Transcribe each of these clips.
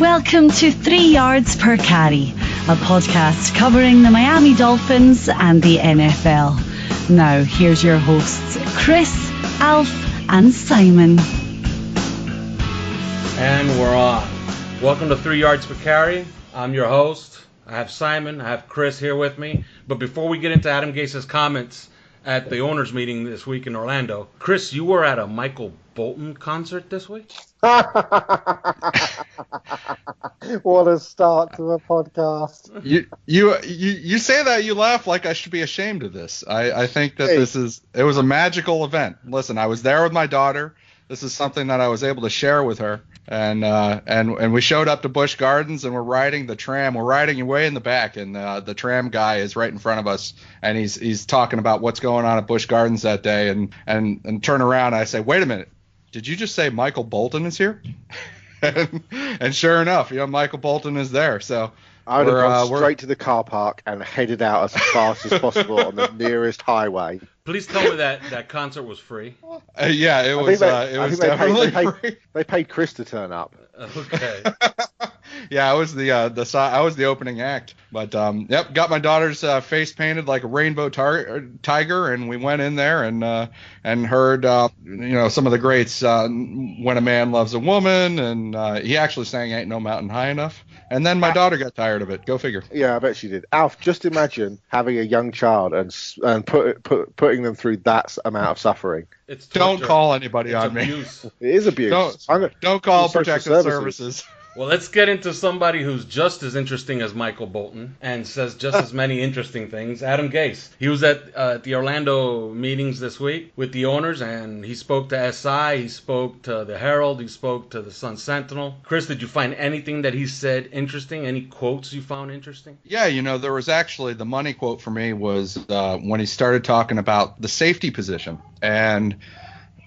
Welcome to Three Yards Per Carry, a podcast covering the Miami Dolphins and the NFL. Now, here's your hosts, Chris, Alf, and Simon. And we're on. Welcome to Three Yards Per Carry. I'm your host. I have Simon, I have Chris here with me. But before we get into Adam Gase's comments at the owners meeting this week in Orlando, Chris, you were at a Michael Bolton concert this week? what a start to a podcast. You, you you you say that you laugh like I should be ashamed of this. I, I think that Hey. this is it was a magical event. Listen, I was there with my daughter. This is something that I was able to share with her. And uh, and and we showed up to Busch Gardens and we're riding the tram. We're riding way in the back, and uh, the tram guy is right in front of us, and he's he's talking about what's going on at Busch Gardens that day. And and and turn around, I say, wait a minute, did you just say Michael Bolton is here? and, and sure enough, you know, Michael Bolton is there. So I would have gone uh, straight to the car park and headed out as fast as possible on the nearest highway. Please tell me that that concert was free. Uh, yeah, it I was. they, uh, it I was think they definitely. paid, they, free. paid, they paid Chris to turn up. Okay. yeah, I was the uh, the I was the opening act. But um, yep, got my daughter's uh, face painted like a rainbow tar- tiger, and we went in there and uh, and heard uh, you know some of the greats. Uh, when a man loves a woman, and uh, he actually sang "Ain't No Mountain High Enough." And then my daughter got tired of it. Go figure. Yeah, I bet she did. Alf, just imagine having a young child and and put, put putting them through that amount of suffering. It's Don't call anybody It's on me. abuse. It is abuse. Don't- Don't call protective services. services. Well, let's get into somebody who's just as interesting as Michael Bolton and says just as many interesting things. Adam Gase. He was at uh, the Orlando meetings this week with the owners, and he spoke to SI, he spoke to the Herald, he spoke to the Sun Sentinel. Chris, did you find anything that he said interesting? Any quotes you found interesting? Yeah, you know, there was actually the money quote for me was uh, when he started talking about the safety position. And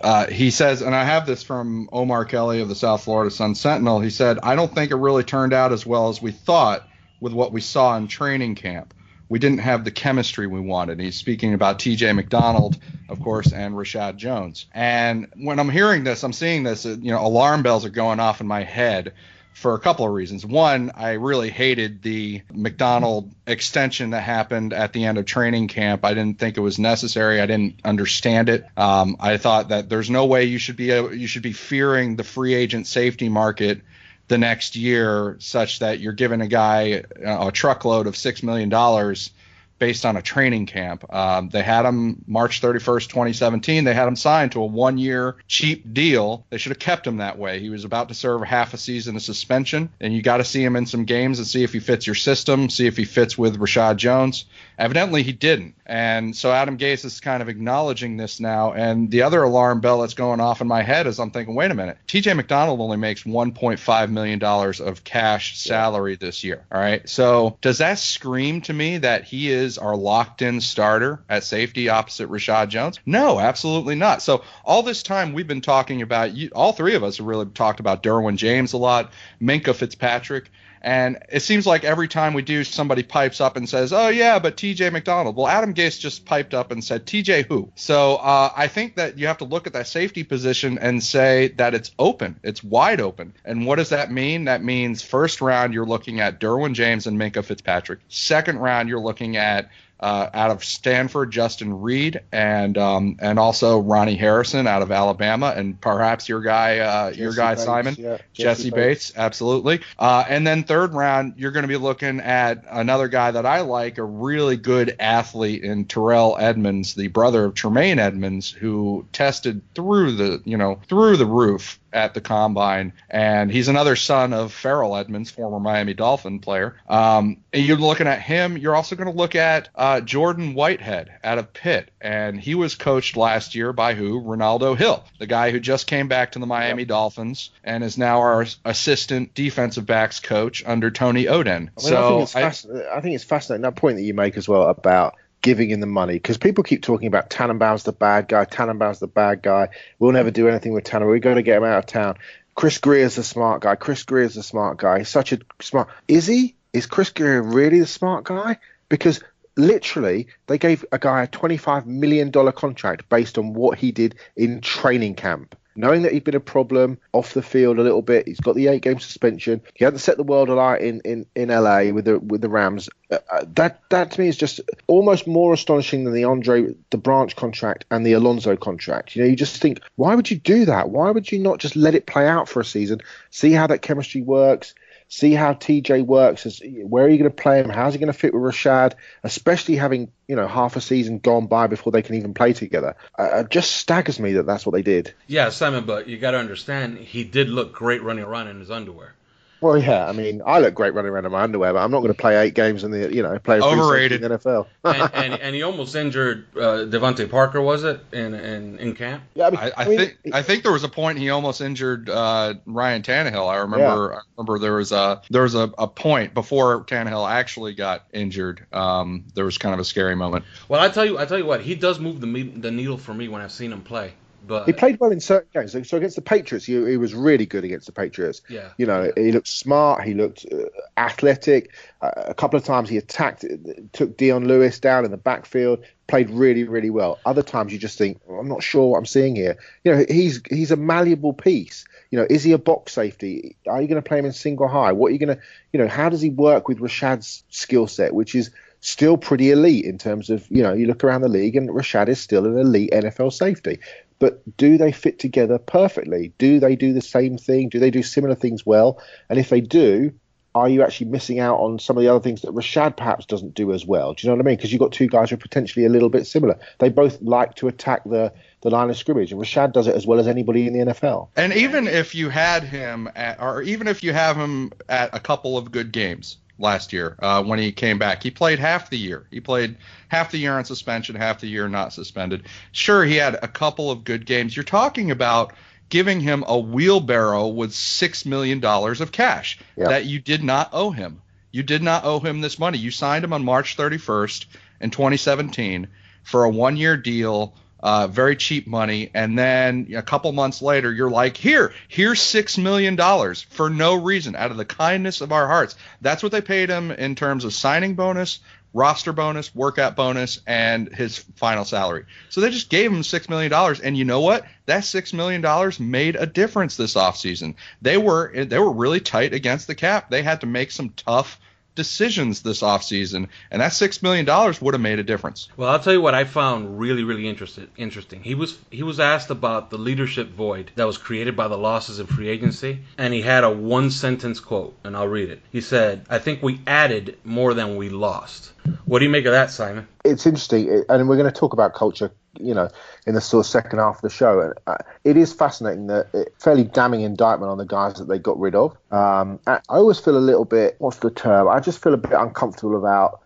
uh, he says, and I have this from Omar Kelly of the South Florida Sun Sentinel. He said, I don't think it really turned out as well as we thought with what we saw in training camp. We didn't have the chemistry we wanted. He's speaking about TJ McDonald, of course, and Reshad Jones. And when I'm hearing this, I'm seeing this, you know, alarm bells are going off in my head for a couple of reasons. One, I really hated the McDonald extension that happened at the end of training camp. I didn't think it was necessary. I didn't understand it. Um, I thought that there's no way you should be able, you should be fearing the free agent safety market the next year, such that you're giving a guy a truckload of six million dollars based on a training camp. Um, they had him March 31st, 2017. They had him signed to a one year cheap deal. They should have kept him that way. He was about to serve half a season of suspension, and you got to see him in some games and see if he fits your system, see if he fits with Reshad Jones. Evidently, he didn't. And so Adam Gase is kind of acknowledging this now. And the other alarm bell that's going off in my head is I'm thinking, wait a minute, TJ McDonald only makes $1.5 million of cash salary this year. All right. So does that scream to me that he is our locked in starter at safety opposite Reshad Jones? No, absolutely not. So all this time we've been talking about, you, all three of us have really talked about Derwin James a lot, Minkah Fitzpatrick. And it seems like every time we do, somebody pipes up and says, "Oh yeah, but T.J. McDonald." Well, Adam Gase just piped up and said, "T.J. who?" So uh, I think that you have to look at that safety position and say that it's open, it's wide open. And what does that mean? That means first round you're looking at Derwin James and Minkah Fitzpatrick. Second round you're looking at uh, out of Stanford, Justin Reid, and um, and also Ronnie Harrison out of Alabama, and perhaps your guy, uh, your guy Bates, Simon, yeah, Jesse, Jessie Bates. absolutely. Uh, and then third round, you're going to be looking at another guy that I like, a really good athlete in Terrell Edmunds, the brother of Tremaine Edmunds, who tested through the you know through the roof at the combine, and he's another son of Ferrell Edmunds, former Miami Dolphin player. Um, and you're looking at him. You're also going to look at uh, Jordan Whitehead out of Pitt, and he was coached last year by who? Renaldo Hill, the guy who just came back to the Miami yep. Dolphins and is now our assistant defensive backs coach under Tony Oden. I mean, so I think, I, I think it's fascinating that point that you make as well about giving him the money because people keep talking about Tannenbaum's the bad guy, Tannenbaum's the bad guy. We'll never do anything with Tannenbaum. We're going to get him out of town. Chris Grier's the smart guy. Chris Grier's the smart guy. He's such a smart. Is he? Is Chris Grier really the smart guy? Because literally they gave a guy a $25 million contract based on what he did in training camp knowing that he'd been a problem off the field a little bit. He's got the eight game suspension. He hadn't set the world alight in, in, in LA with the with the Rams. Uh, uh, that that to me is just almost more astonishing than the Andre the Branch contract and the Alonso contract. You know, you just think, why would you do that? Why would you not just let it play out for a season, see how that chemistry works? See how TJ works. As, where are you going to play him? How's he going to fit with Reshad? Especially having you know half a season gone by before they can even play together. Uh, it just staggers me that that's what they did. Yeah, Simon, but you got to understand he did look great running around in his underwear. Well, yeah, I mean, I look great running around in my underwear, but I'm not going to play eight games in the, you know, play a overrated in the NFL. and, and, and, he almost injured uh, DeVante Parker, was it, in in, in camp? Yeah, I, mean, I, I, I mean, think I think there was a point he almost injured uh, Ryan Tannehill. I remember, yeah. I remember there was a there was a, a point before Tannehill actually got injured. Um, there was kind of a scary moment. Well, I tell you, I tell you what, he does move the the needle for me when I've seen him play. But he played well in certain games. So against the Patriots, he, he was really good against the Patriots. Yeah. You know, yeah. he looked smart. He looked uh, athletic. Uh, a couple of times he attacked, took Dion Lewis down in the backfield. Played really, really well. Other times you just think, I'm not sure what I'm seeing here. You know, he's he's a malleable piece. You know, is he a box safety? Are you going to play him in single high? What are you going to, you know, how does he work with Reshad's skill set, which is still pretty elite in terms of, you know, you look around the league and Reshad is still an elite NFL safety but do they fit together perfectly? Do they do the same thing? Do they do similar things well? And if they do, are you actually missing out on some of the other things that Reshad perhaps doesn't do as well? Do you know what I mean? Because you've got two guys who are potentially a little bit similar. They both like to attack the, the line of scrimmage, and Reshad does it as well as anybody in the NFL. And even if you had him at, or even if you have him at a couple of good games, last year uh, when he came back. He played half the year. He played half the year on suspension, half the year not suspended. Sure, he had a couple of good games. You're talking about giving him a wheelbarrow with six million dollars of cash yeah. that you did not owe him. You did not owe him this money. You signed him on March 31st in 2017 for a one-year deal uh, very cheap money, and then a couple months later, you're like, here, here's six million dollars for no reason, out of the kindness of our hearts. That's what they paid him in terms of signing bonus, roster bonus, workout bonus, and his final salary. So they just gave him six million dollars, and you know what? That six million dollars made a difference this offseason. They were they were really tight against the cap. They had to make some tough decisions this offseason, and that six million dollars would have made a difference. Well, I'll tell you what I found really, really interested, interesting. He was he was asked about the leadership void that was created by the losses in free agency, and he had a one sentence quote, and I'll read it. He said, "I think we added more than we lost." What do you make of that, Simon? It's interesting, and we're going to talk about culture you know, in the sort of second half of the show. And uh, it is fascinating that it, fairly damning indictment on the guys that they got rid of. Um, I always feel a little bit, what's the term? I just feel a bit uncomfortable about,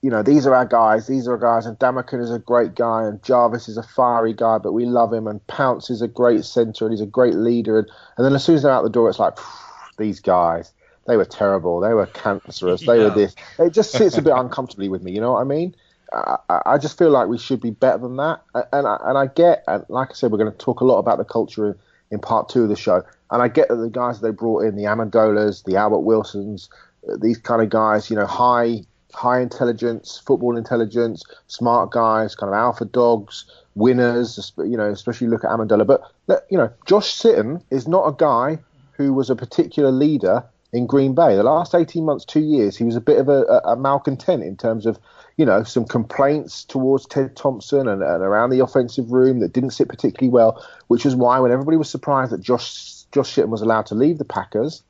you know, these are our guys, these are our guys, and Ndamukong is a great guy, and Jarvis is a fiery guy, but we love him, and Pounce is a great centre, and he's a great leader. And, and then as soon as they're out the door, it's like, these guys they were terrible. They were cancerous. They Yeah. were this. It just sits a bit uncomfortably with me. You know what I mean? I, I just feel like we should be better than that. And I, and I get, and like I said, we're going to talk a lot about the culture in, in part two of the show. And I get that the guys they brought in, the Amendolas, the Albert Wilsons, uh, these kind of guys, you know, high high intelligence, football intelligence, smart guys, kind of alpha dogs, winners. You know, especially look at Amendola. But you know, Josh Sitton is not a guy who was a particular leader in Green Bay. The last 18 months, two years, he was a bit of a, a, malcontent in terms of, you know, some complaints towards Ted Thompson and, and around the offensive room that didn't sit particularly well, which is why when everybody was surprised that Josh Josh Sitton was allowed to leave the Packers,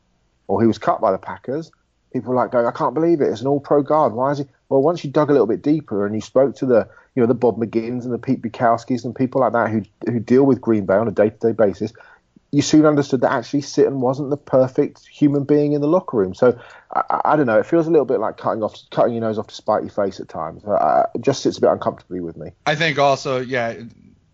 or he was cut by the Packers, people were like going, I can't believe it. It's an all pro guard. Why is he? Well, once you dug a little bit deeper and you spoke to the, you know, the Bob McGinns and the Pete Bukowskis and people like that who who deal with Green Bay on a day to day basis, you soon understood that actually Sitton wasn't the perfect human being in the locker room. So I, I, don't know. It feels a little bit like cutting off, cutting your nose off to spite your face at times. Uh, it just sits a bit uncomfortably with me. I think also, yeah,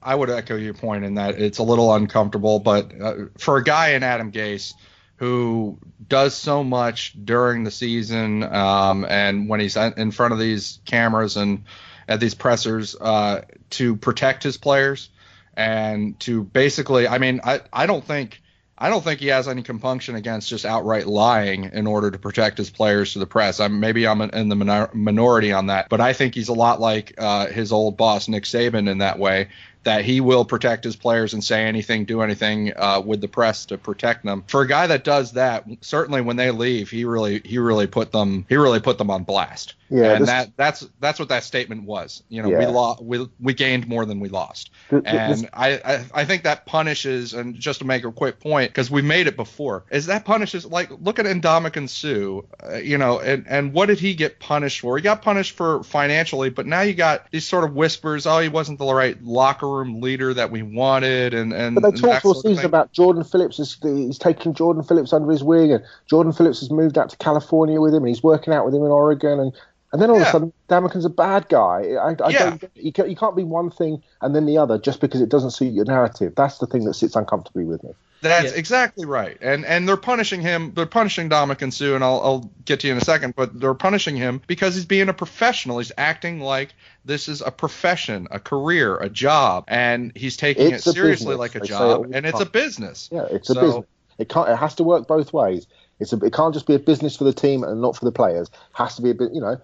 I would echo your point in that it's a little uncomfortable, but uh, for a guy in Adam Gase who does so much during the season um, and when he's in front of these cameras and at these pressers uh, to protect his players and to basically, I mean, I, I don't think. I don't think he has any compunction against just outright lying in order to protect his players to the press. I'm maybe I'm in the minor- minority on that, but I think he's a lot like uh, his old boss Nick Saban in that way that he will protect his players and say anything, do anything uh, with the press to protect them. For a guy that does that, certainly when they leave, he really he really put them he really put them on blast. Yeah, and this- that that's that's what that statement was. You know, we lost we, we gained more than we lost. Th- th- And this- I, I I think that punishes and just to make a quick point because we made it before is that punishes like look at Ndamukong Suh, uh, you know, and and what did he get punished for? He got punished for financially, but now you got these sort of whispers, oh, he wasn't the right locker room leader that we wanted, and and But they talked all season about Jordan Phillips. Is, he's taking Jordan Phillips under his wing, and Jordan Phillips has moved out to California with him, and he's working out with him in Oregon, and and then all of a sudden, Ndamukong's a bad guy. I, I Yeah. don't, you, can't, you can't be one thing and then the other just because it doesn't suit your narrative. That's the thing that sits uncomfortably with me. That's Yeah. exactly right. And and they're punishing him. They're punishing Ndamukong Suh, and I'll, I'll get to you in a second. But they're punishing him because he's being a professional. He's acting like this is a profession, a career, a job, and he's taking It's it seriously business. like a They say it job, and it's a business. Yeah, it's a So- business. It can't. It has to work both ways. It's a, it can't just be a business for the team and not for the players. It has to be a bit, you know.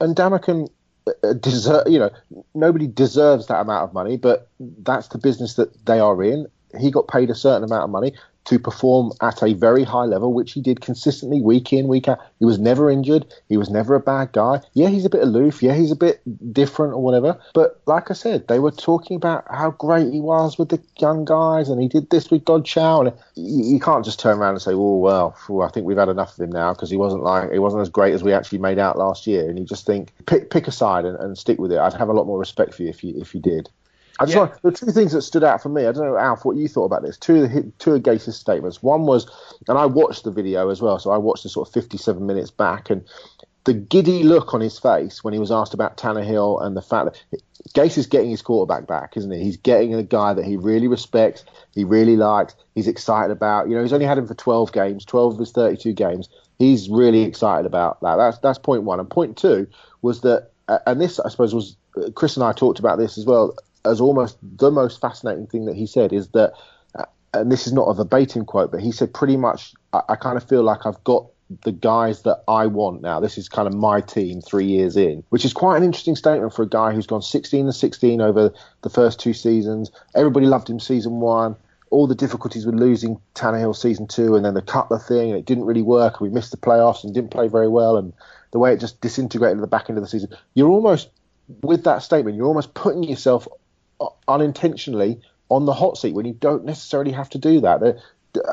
And Ndamukong uh, deserve, you know, nobody deserves that amount of money, but that's the business that they are in. He got paid a certain amount of money to perform at a very high level, which he did consistently week in, week out. He was never injured. He was never a bad guy. Yeah, he's a bit aloof. Yeah, he's a bit different or whatever. But like I said, they were talking about how great he was with the young guys, and he did this with Godchaux. And you, you can't just turn around and say, "Oh well, phew, I think we've had enough of him now," because he wasn't like he wasn't as great as we actually made out last year. And you just think, pick pick a side and, and stick with it. I'd have a lot more respect for you if you if you did. I just Yeah. want, the two things that stood out for me. I don't know, Alf, what you thought about this. Two of two of Gase's statements. One was, and I watched the video as well, so I watched the sort of 57 minutes back, and the giddy look on his face when he was asked about Tannehill and the fact that Gase is getting his quarterback back, isn't he? He's getting a guy that he really respects, he really likes, he's excited about. You know, he's only had him for 12 games, 12 of his 32 games. He's really excited about that. That's that's point one. And point two was that, uh, and this I suppose was uh, Chris and I talked about this as well as almost the most fascinating thing that he said is that, uh, and this is not a verbatim quote, but he said pretty much, I, I kind of feel like I've got the guys that I want now. This is kind of my team three years in, which is quite an interesting statement for a guy who's gone 16 and 16 over the first two seasons. Everybody loved him season one. All the difficulties with losing Tannehill season two, and then the Cutler thing, and it didn't really work. We missed the playoffs and didn't play very well, and the way it just disintegrated at the back end of the season. You're almost with that statement, you're almost putting yourself unintentionally on the hot seat when you don't necessarily have to do that. They're,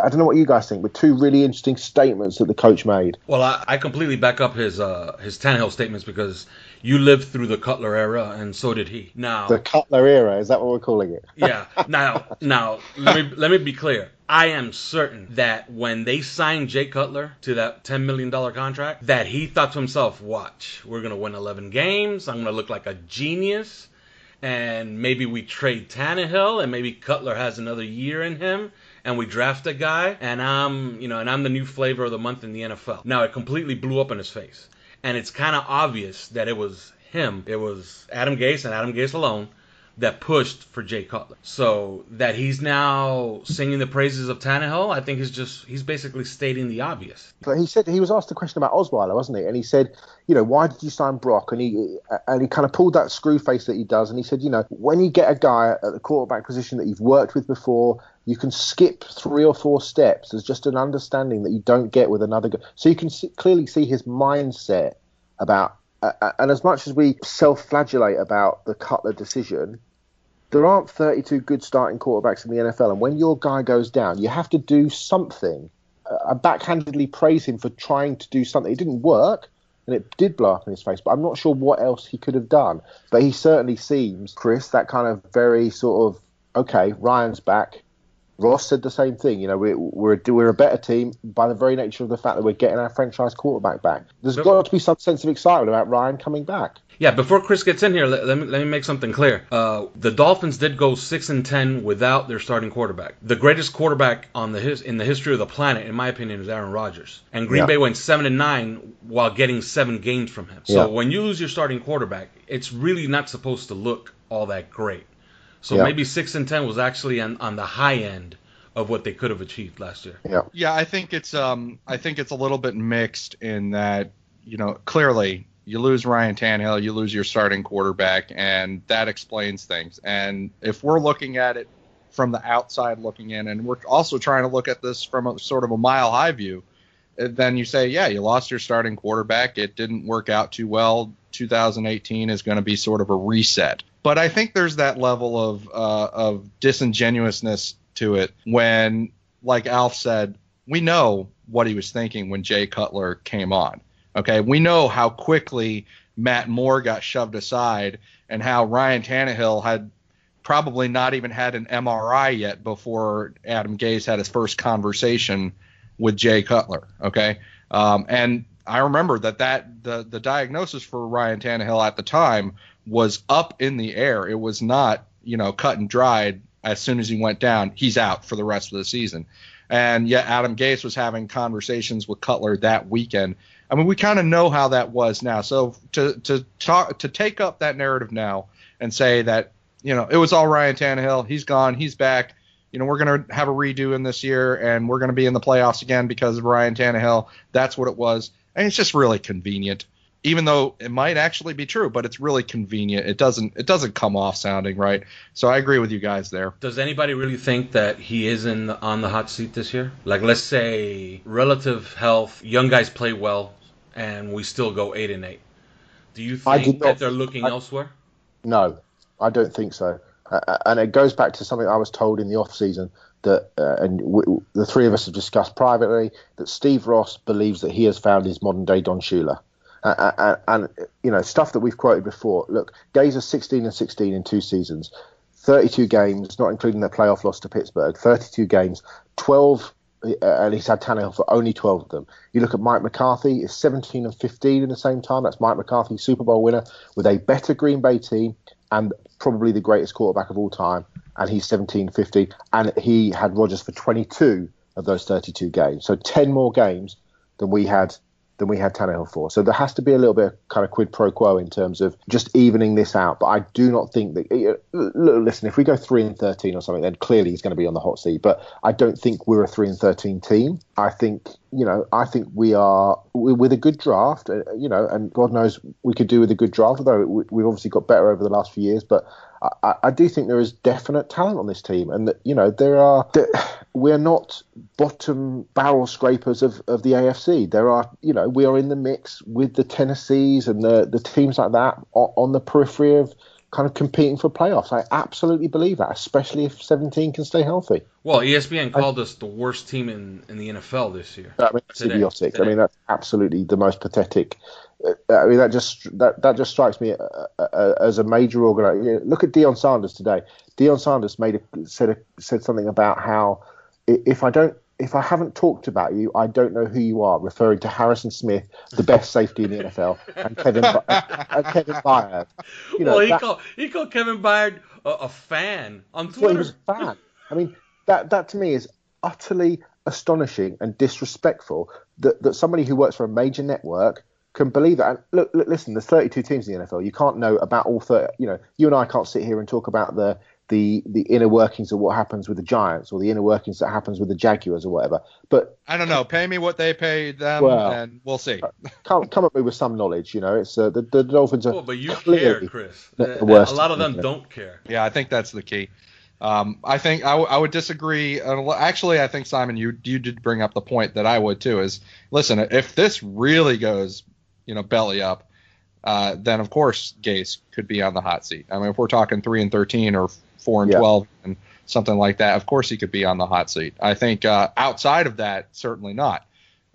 I don't know what you guys think, but two really interesting statements that the coach made. Well, I, I completely back up his uh, his Tannehill statements because you lived through the Cutler era, and so did he. Now, The Cutler era, is that what we're calling it? yeah. Now, now let me let me be clear. I am certain that when they signed Jay Cutler to that ten million dollar contract, that he thought to himself, "Watch, we're gonna win eleven games. I'm gonna look like a genius, and maybe we trade Tannehill, and maybe Cutler has another year in him." and we draft a guy, and I'm, you know, and I'm the new flavor of the month in the NFL. Now it completely blew up in his face, and it's kind of obvious that it was him. It was Adam Gase and Adam Gase alone that pushed for Jay Cutler. So that he's now singing the praises of Tannehill, I think is just he's basically stating the obvious. But he said he was asked a question about Osweiler, wasn't he? And he said, you know, why did you sign Brock? And he and he kind of pulled that screw face that he does, and he said, you know, when you get a guy at the quarterback position that you've worked with before, you can skip three or four steps. There's just an understanding that you don't get with another guy. So you can see, clearly see his mindset about. Uh, and as much as we self-flagellate about the Cutler decision, there aren't 32 good starting quarterbacks in the NFL, and when your guy goes down, you have to do something. Uh, I backhandedly praise him for trying to do something. It didn't work, and it did blow up in his face, but I'm not sure what else he could have done. But he certainly seems, Chris, that kind of very sort of okay, Ryan's back. Ross said the same thing. You know, we're we're, we're a better team by the very nature of the fact that we're getting our franchise quarterback back. There's got to be some sense of excitement about Ryan coming back. Yeah, before Chris gets in here, let, let, me let me make something clear. Uh, the Dolphins did go six and ten without their starting quarterback. The greatest quarterback on the his, in the history of the planet, in my opinion, is Aaron Rodgers. And Green yeah. Bay went seven and nine while getting seven games from him. So yeah. when you lose your starting quarterback, it's really not supposed to look all that great. So yeah. maybe six and ten was actually on, on the high end of what they could have achieved last year. Yeah. Yeah, I think it's um I think it's a little bit mixed in that, you know, clearly you lose Ryan Tannehill, you lose your starting quarterback, and that explains things. And if we're looking at it from the outside looking in, and we're also trying to look at this from a sort of a mile high view, eh, then you say, yeah, you lost your starting quarterback. It didn't work out too well. 2018 is going to be sort of a reset. But I think there's that level of uh, of disingenuousness to it when, like Alf said, we know what he was thinking when Jay Cutler came on. Okay, we know how quickly Matt Moore got shoved aside and how Ryan Tannehill had probably not even had an MRI yet before Adam Gase had his first conversation with Jay Cutler. Okay, um, and I remember that that the the diagnosis for Ryan Tannehill at the time was up in the air. It was not you know cut and dried as soon as he went down. He's out for the rest of the season. And yet Adam Gase was having conversations with Cutler that weekend I mean, we kind of know how that was now. So to to talk to take up that narrative now and say that you know it was all Ryan Tannehill, he's gone, he's back. You know, we're to have a redo in this year, and we're to be in the playoffs again because of Ryan Tannehill. That's what it was, and it's just really convenient. Even though it might actually be true, but it's really convenient. It doesn't it doesn't come off sounding right. So I agree with you guys there. Does anybody really think that he is in the, on the hot seat this year? Like, let's say relative health, young guys play well, and we still go eight and eight. Do you think that they're looking I, elsewhere? No, I don't think so. Uh, and it goes back to something I was told in the off season that, uh, and w- the three of us have discussed privately that Steve Ross believes that he has found his modern day Don Shula. And, and, you know stuff that we've quoted before. Look, Gazer 16 and 16 in two seasons, 32 games, not including the playoff loss to Pittsburgh. 32 games, 12 uh, and he's had Tannehill for only 12 of them. You look at Mike McCarthy, is 17 and 15 in the same time. That's Mike McCarthy, Super Bowl winner, with a better Green Bay team and probably the greatest quarterback of all time. And he's 17 15. And he had Rodgers for 22 of those 32 games. So 10 more games than we had than we had Tannehill for. So there has to be a little bit of kind of quid pro quo in terms of just evening this out. But I do not think that. Listen, if we go three and thirteen or something, then clearly he's going to be on the hot seat. But I don't think we're a three and thirteen team. I think you know, I think we are with a good draft. Uh, you know, and God knows we could do with a good draft. Although we've obviously got better over the last few years, but I, I, do think there is definite talent on this team, and that you know there are. We're not bottom barrel scrapers of, of the AFC. There are, you know, we are in the mix with the Tennessees and the the teams like that on, on the periphery of kind of competing for playoffs. I absolutely believe that, especially if 17 can stay healthy. Well, ESPN called I, us the worst team in, in the NFL this year. I mean, that's today, idiotic. Today. I mean, that's absolutely the most pathetic I mean, that just that, that just strikes me uh, uh, as a major organizer. Look at Deion Sanders today. Deion Sanders made a, said a, said something about how if I don't if I haven't talked about you, I don't know who you are, referring to Harrison Smith, the best safety in the NFL, and Kevin and Kevin Byard. You know, well, he that, called he called Kevin Byard a, a fan on Twitter. Well, he was a fan. I mean, that that to me is utterly astonishing and disrespectful that, that somebody who works for a major network can believe that. And look, look, listen, there's 32 teams in the NFL. You can't know about all 30. You know, you and I can't sit here and talk about the the the inner workings of what happens with the Giants or the inner workings that happens with the Jaguars or whatever. But I don't know. Pay me what they pay them, well, and we'll see. come come at me with some knowledge. You know, it's uh, the the Dolphins are. Well, but you care, Chris. The, worst, a lot of them don't care. Yeah, I think that's the key. Um, I think I, w- I would disagree. Uh, actually, I think Simon, you you did bring up the point that I would too. Is listen, if this really goes, you know, belly up, uh, then of course Gase could be on the hot seat. I mean, if we're talking three and thirteen or four and yeah. twelve and something like that, of course he could be on the hot seat. I think uh, outside of that, certainly not.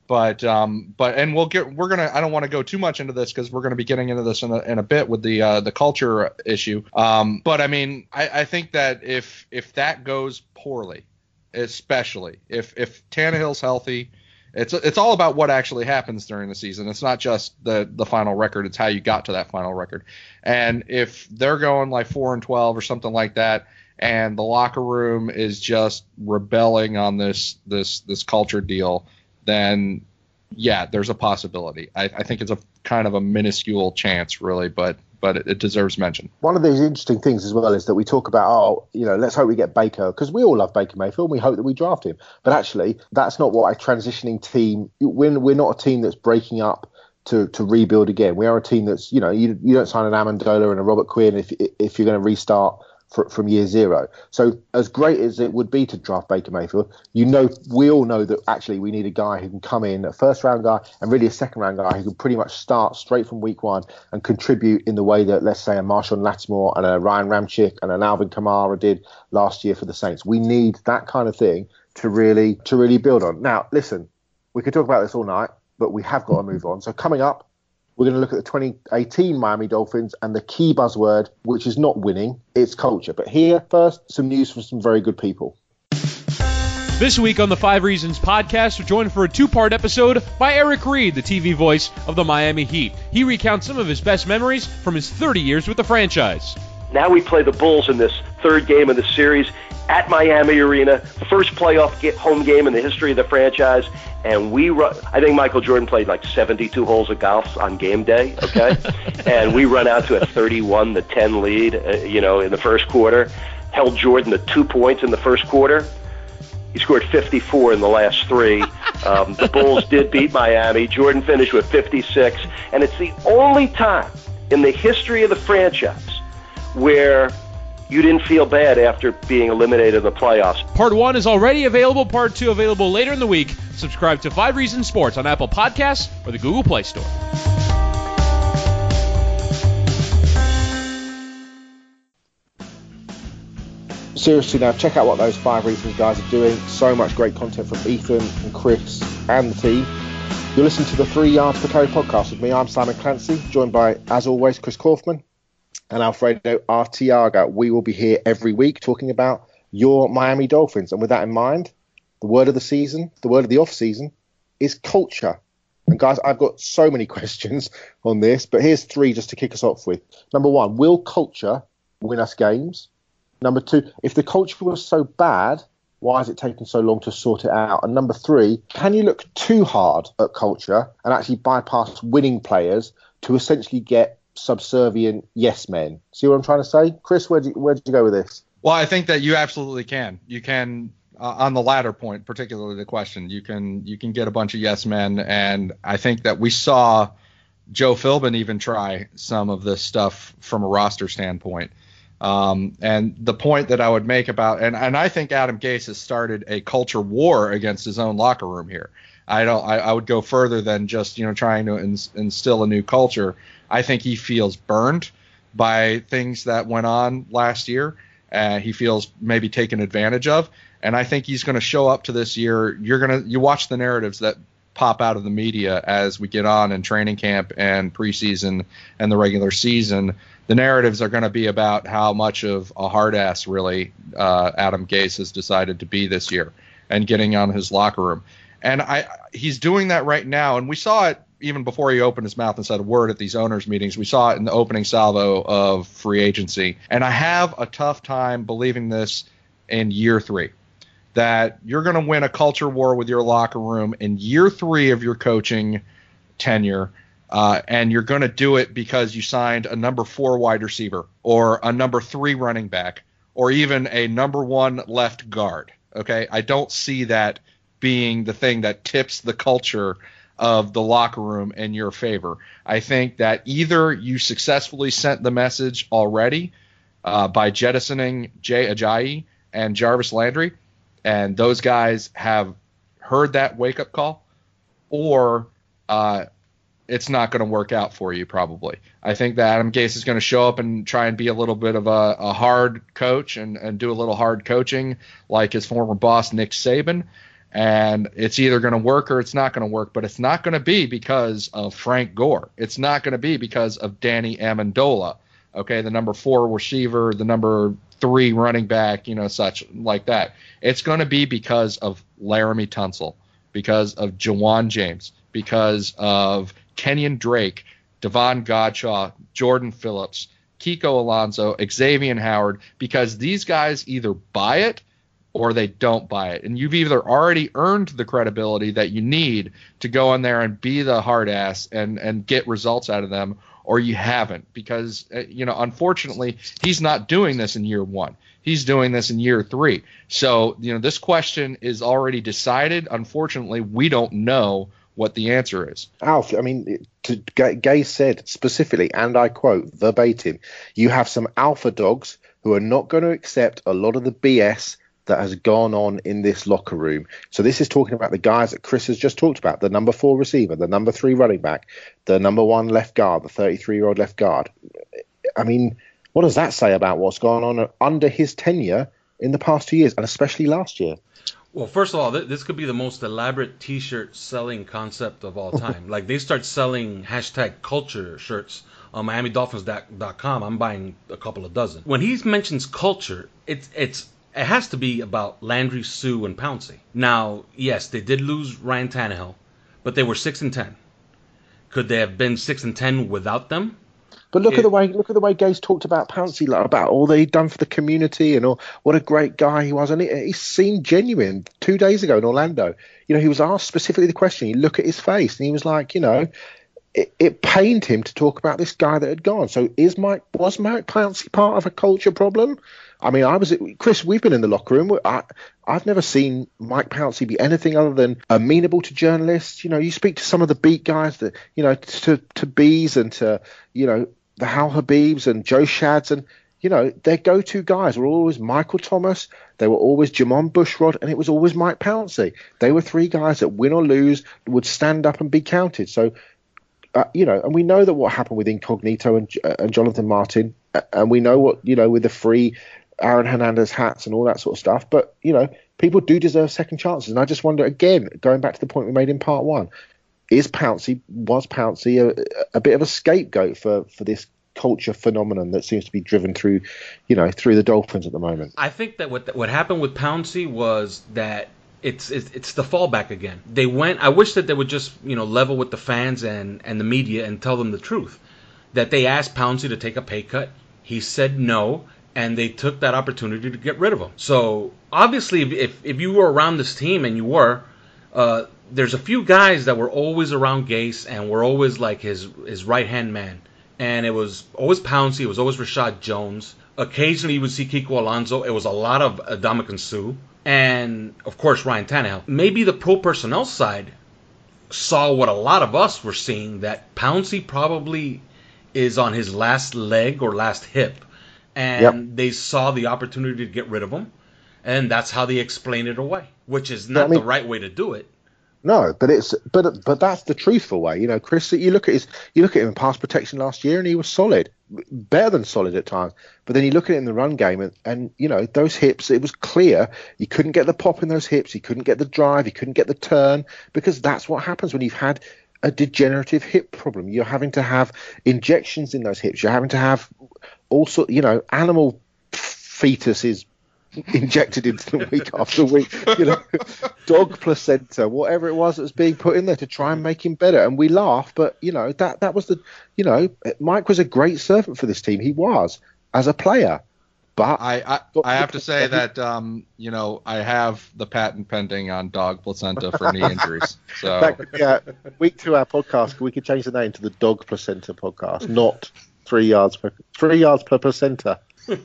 But um, but and we'll get we're gonna I don't want to go too much into this because we're gonna be getting into this in a, in a bit with the uh, the culture issue. Um, but I mean I, I think that if if that goes poorly, especially if if Tannehill's healthy, it's it's all about what actually happens during the season. It's not just the the final record; it's how you got to that final record. And if they're going like four and twelve or something like that, and the locker room is just rebelling on this this this culture deal, then yeah, there's a possibility. I, I think it's a kind of a minuscule chance, really, but but it, it, deserves mention. One of these interesting things as well is that we talk about, oh, you know, let's hope we get Baker because we all love Baker Mayfield and we hope that we draft him. But actually, that's not what a transitioning team. We're, we're not a team that's breaking up to, to rebuild again. We are a team that's, you know, you, you don't sign an Amendola and a Robert Quinn if if you're going to restart for, from year zero. So as great as it would be to draft Baker Mayfield, you know, we all know that actually we need a guy who can come in, a first round guy, and really a second round guy who can pretty much start straight from week one and contribute in the way that, let's say, a Marshon Lattimore and a Ryan Ramczyk and an Alvin Kamara did last year for the Saints. We need that kind of thing to really to really build on. Now, listen, we could talk about this all night, but we have got to move on. So coming up, we're going to look at the 2018 Miami Dolphins and the key buzzword, which is not winning, it's culture. But here, first, some news from some very good people. This week on the Five Reasons podcast, we're joined for a two part episode by Eric Reid, the TV voice of the Miami Heat. He recounts some of his best memories from his 30 years with the franchise. Now we play the Bulls in this third game of the series at Miami Arena, first playoff home game in the history of the franchise. And we run, I think Michael Jordan played like 72 holes of golf on game day, okay? and we run out to a 31 to 10 lead, uh, you know, in the first quarter. Held Jordan to two points in the first quarter. He scored 54 in the last three. Um, the Bulls did beat Miami. Jordan finished with 56. And it's the only time in the history of the franchise where you didn't feel bad after being eliminated in the playoffs. Part one is already available. Part two available later in the week. Subscribe to Five Reasons Sports on Apple Podcasts or the Google Play Store. Seriously, now check out what those Five Reasons guys are doing. So much great content from Ethan and Chris and the team. You're listening to the Three Yards Per Carry podcast with me. I'm Simon Clancy, joined by, as always, Chris Kaufman and Alfredo Artiaga. We will be here every week talking about your Miami Dolphins. And with that in mind, the word of the season, the word of the off season, is culture. And guys, I've got so many questions on this, but here's three just to kick us off with. Number one, will culture win us games? Number two, if the culture was so bad, why is it taking so long to sort it out? And number three, can you look too hard at culture and actually bypass winning players to essentially get subservient yes men. See what I'm trying to say, Chris? Where did you, where you go with this? Well, I think that you absolutely can. You can uh, on the latter point, particularly the question. You can you can get a bunch of yes men, and I think that we saw Joe Philbin even try some of this stuff from a roster standpoint. Um, and the point that I would make about and and I think Adam Gase has started a culture war against his own locker room here. I don't. I, I would go further than just you know trying to ins- instill a new culture. I think he feels burned by things that went on last year. Uh, he feels maybe taken advantage of, and I think he's going to show up to this year. You're gonna you watch the narratives that pop out of the media as we get on in training camp and preseason and the regular season. The narratives are going to be about how much of a hard ass really uh, Adam Gase has decided to be this year and getting on his locker room. And I he's doing that right now, and we saw it even before he opened his mouth and said a word at these owners meetings. We saw it in the opening salvo of free agency. And I have a tough time believing this in year three. that you're going to win a culture war with your locker room in year three of your coaching tenure. Uh, and you're going to do it because you signed a number four wide receiver or a number three running back or even a number one left guard. Okay. I don't see that being the thing that tips the culture of the locker room in your favor. I think that either you successfully sent the message already uh, by jettisoning Jay Ajayi and Jarvis Landry, and those guys have heard that wake up call, or uh, it's not going to work out for you probably. I think that Adam Gase is going to show up and try and be a little bit of a, a hard coach and, and do a little hard coaching like his former boss Nick Saban. And it's either going to work or it's not going to work, but it's not going to be because of Frank Gore. It's not going to be because of Danny Amendola, okay, the number four receiver, the number three running back, you know, such like that. It's going to be because of Laremy Tunsil, because of Ja'Wuan James, because of Kenyan Drake, Davon Godchaux, Jordan Phillips, Kiko Alonso, Xavier Howard, because these guys either buy it or they don't buy it. And you've either already earned the credibility that you need to go in there and be the hard ass and, and get results out of them, or you haven't. Because, uh, you know, unfortunately, he's not doing this in year one. He's doing this in year three. So, you know, this question is already decided. Unfortunately, we don't know what the answer is. Alf, I mean, to, Gase said specifically, and I quote verbatim, you have some alpha dogs who are not going to accept a lot of the BS that has gone on in this locker room. So this is talking about the guys that Chris has just talked about: the number four receiver, the number three running back, the number one left guard, the 33-year-old left guard. I mean, what does that say about what's gone on under his tenure in the past two years, and especially last year? Well, first of all, th- this could be the most elaborate T-shirt selling concept of all time. like they start selling hashtag culture shirts on MiamiDolphins.com. I'm buying a couple of dozen. When he mentions culture, it's it's it has to be about Landry, Suh, and Pouncey. Now, yes, they did lose Ryan Tannehill, but they were six and ten. Could they have been six and ten without them? But look it, at the way look at the way Gase talked about Pouncey, like, about all that he'd done for the community and all, what a great guy he was. And he, he seemed genuine two days ago in Orlando. You know, he was asked specifically the question. You look at his face, and he was like, you know, it, it, pained him to talk about this guy that had gone. So is Mike was Mike Pouncey part of a culture problem? I mean, I was Chris. We've been in the locker room. I, I've never seen Mike Pouncey be anything other than amenable to journalists. You know, you speak to some of the beat guys that you know to to bees and to you know the Hal Habibs and Joe Schads and you know their go-to guys were always Michael Thomas. They were always Jermon Bushrod, and it was always Mike Pouncey. They were three guys that win or lose would stand up and be counted. So. Uh, you know, and we know that what happened with Incognito and, uh, and Jonathan Martin, uh, and we know what you know with the free Aaron Hernandez hats and all that sort of stuff. But you know, people do deserve second chances, and I just wonder again, going back to the point we made in part one, is Pouncey was Pouncey a, a bit of a scapegoat for for this culture phenomenon that seems to be driven through, you know, through the Dolphins at the moment. I think that what what happened with Pouncey was that it's, it's it's the fallback again. They went. I wish that they would just you know level with the fans and and the media and tell them the truth. That they asked Pouncey to take a pay cut. He said no, and they took that opportunity to get rid of him. So obviously, if if you were around this team and you were, uh, there's a few guys that were always around Gase and were always like his his right hand man. And it was always Pouncey, it was always Reshad Jones. Occasionally you would see Kiko Alonso. It was a lot of Ndamukong Suh. And of course Ryan Tannehill. Maybe the pro personnel side saw what a lot of us were seeing that Pouncey probably is on his last leg or last hip. And yep. they saw the opportunity to get rid of him. And that's how they explained it away, which is not I mean, the right way to do it. No, but it's but but that's the truthful way, you know, Chris. You look at his, you look at him in pass protection last year, and he was solid, better than solid at times. But then you look at it in the run game, and, and you know those hips. It was clear he couldn't get the pop in those hips. He couldn't get the drive. He couldn't get the turn because that's what happens when you've had a degenerative hip problem. You're having to have injections in those hips. You're having to have also, you know, animal fetuses injected into the week after week. You know, dog placenta, whatever it was that was being put in there to try and make him better. And we laugh, but you know that that was the, you know, Mike was a great servant for this team. He was as a player, But I I, I have to say that um, you know I have the patent pending on dog placenta for knee injuries. So That- yeah, week two our podcast, we could change the name to the Dog Placenta Podcast, not three yards per three yards per placenta.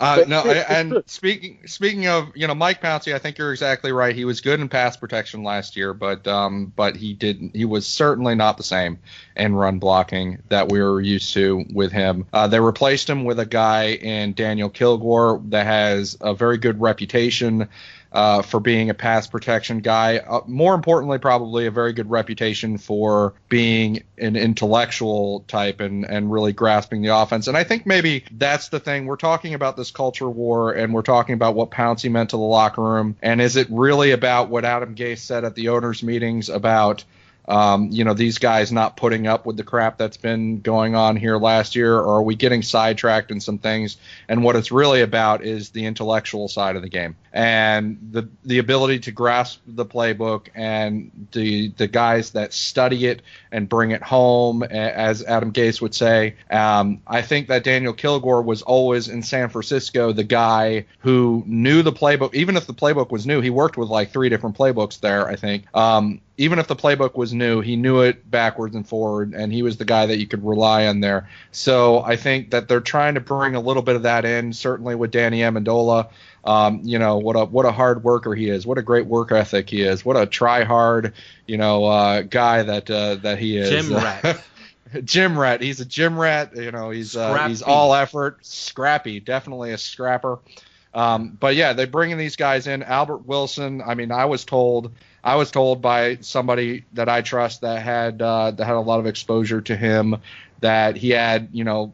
Uh, no, and speaking speaking of you know Mike Pouncey, I think you're exactly right. He was good in pass protection last year, but um, but he didn't. He was certainly not the same in run blocking that we were used to with him. Uh, they replaced him with a guy in Daniel Kilgore that has a very good reputation. Uh, for being a pass protection guy. Uh, more importantly, probably a very good reputation for being an intellectual type and, and really grasping the offense. And I think maybe that's the thing. We're talking about this culture war and we're talking about what Pouncey meant to the locker room. And is it really about what Adam Gase said at the owners' meetings about um, you know, these guys not putting up with the crap that's been going on here last year, or are we getting sidetracked in some things? And what it's really about is the intellectual side of the game and the the ability to grasp the playbook and the the guys that study it and bring it home, as Adam Gase would say. Um, I think that Daniel Kilgore was always in San Francisco the guy who knew the playbook, even if the playbook was new. He worked with like three different playbooks there, I think. Um, even if the playbook was new, he knew it backwards and forward, and he was the guy that you could rely on there. So I think that they're trying to bring a little bit of that in, certainly with Danny Amendola. Um, you know what a what a hard worker he is, what a great work ethic he is, what a try hard, you know, uh, guy that uh, that he is. Gym rat. gym rat. He's a gym rat. You know, he's uh, he's all effort, scrappy, definitely a scrapper. Um, but yeah, they're bringing these guys in. Albert Wilson. I mean, I was told, I was told by somebody that I trust that had uh, that had a lot of exposure to him that he had, you know,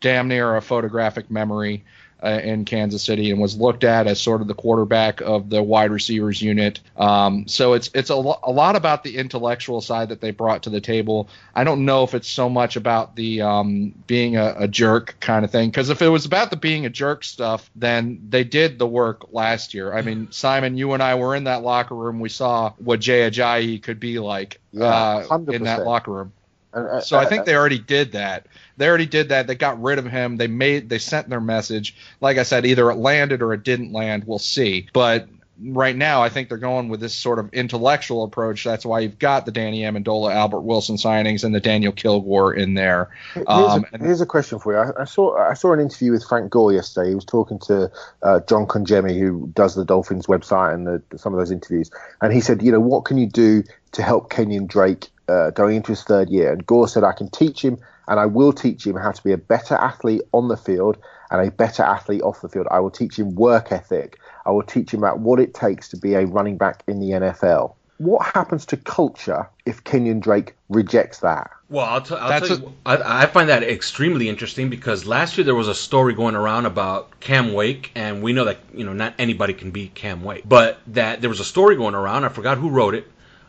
damn near a photographic memory uh, in Kansas City and was looked at as sort of the quarterback of the wide receivers unit. Um, so it's it's a, lo- a lot about the intellectual side that they brought to the table. I don't know if it's so much about the um, being a, a jerk kind of thing because if it was about the being a jerk stuff, then they did the work last year. I mean, Simon, you and I were in that locker room. We saw what Jay Ajayi could be like Yeah, uh, in that locker room. And, uh, So I uh, think they already did that. They already did that. They got rid of him. They made they sent their message. Like I said, either it landed or it didn't land. We'll see. But right now, I think they're going with this sort of intellectual approach. That's why you've got the Danny Amendola, Albert Wilson signings, and the Daniel Kilgore in there. Here's, Um, a, here's a question for you. I, I saw I saw an interview with Frank Gore yesterday. He was talking to uh, John Conjemi, who does the Dolphins website and the, some of those interviews. And he said, you know, what can you do to help Kenyon Drake uh, going into his third year? And Gore said, I can teach him, and I will teach him how to be a better athlete on the field and a better athlete off the field. I will teach him work ethic. I will teach him about what it takes to be a running back in the NFL. What happens to culture if Kenyon Drake rejects that? Well, I'll, t- I'll tell you, I, I find that extremely interesting because last year there was a story going around about Cam Wake, and we know that you know not anybody can beat Cam Wake, but that there was a story going around. I forgot who wrote it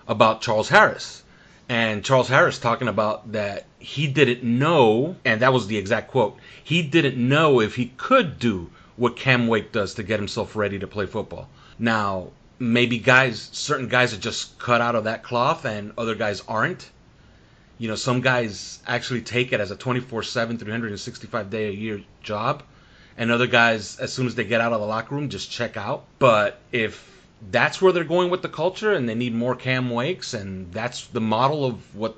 about Charles Harris, and Charles Harris talking about that he didn't know, and that was the exact quote. He didn't know if he could do what Cam Wake does to get himself ready to play football. Now, maybe guys, certain guys are just cut out of that cloth, and other guys aren't you know, some guys actually take it as a 24 7, 365 day a year job. And other guys, as soon as they get out of the locker room, just check out. But if that's where they're going with the culture and they need more Cam Wakes and that's the model of what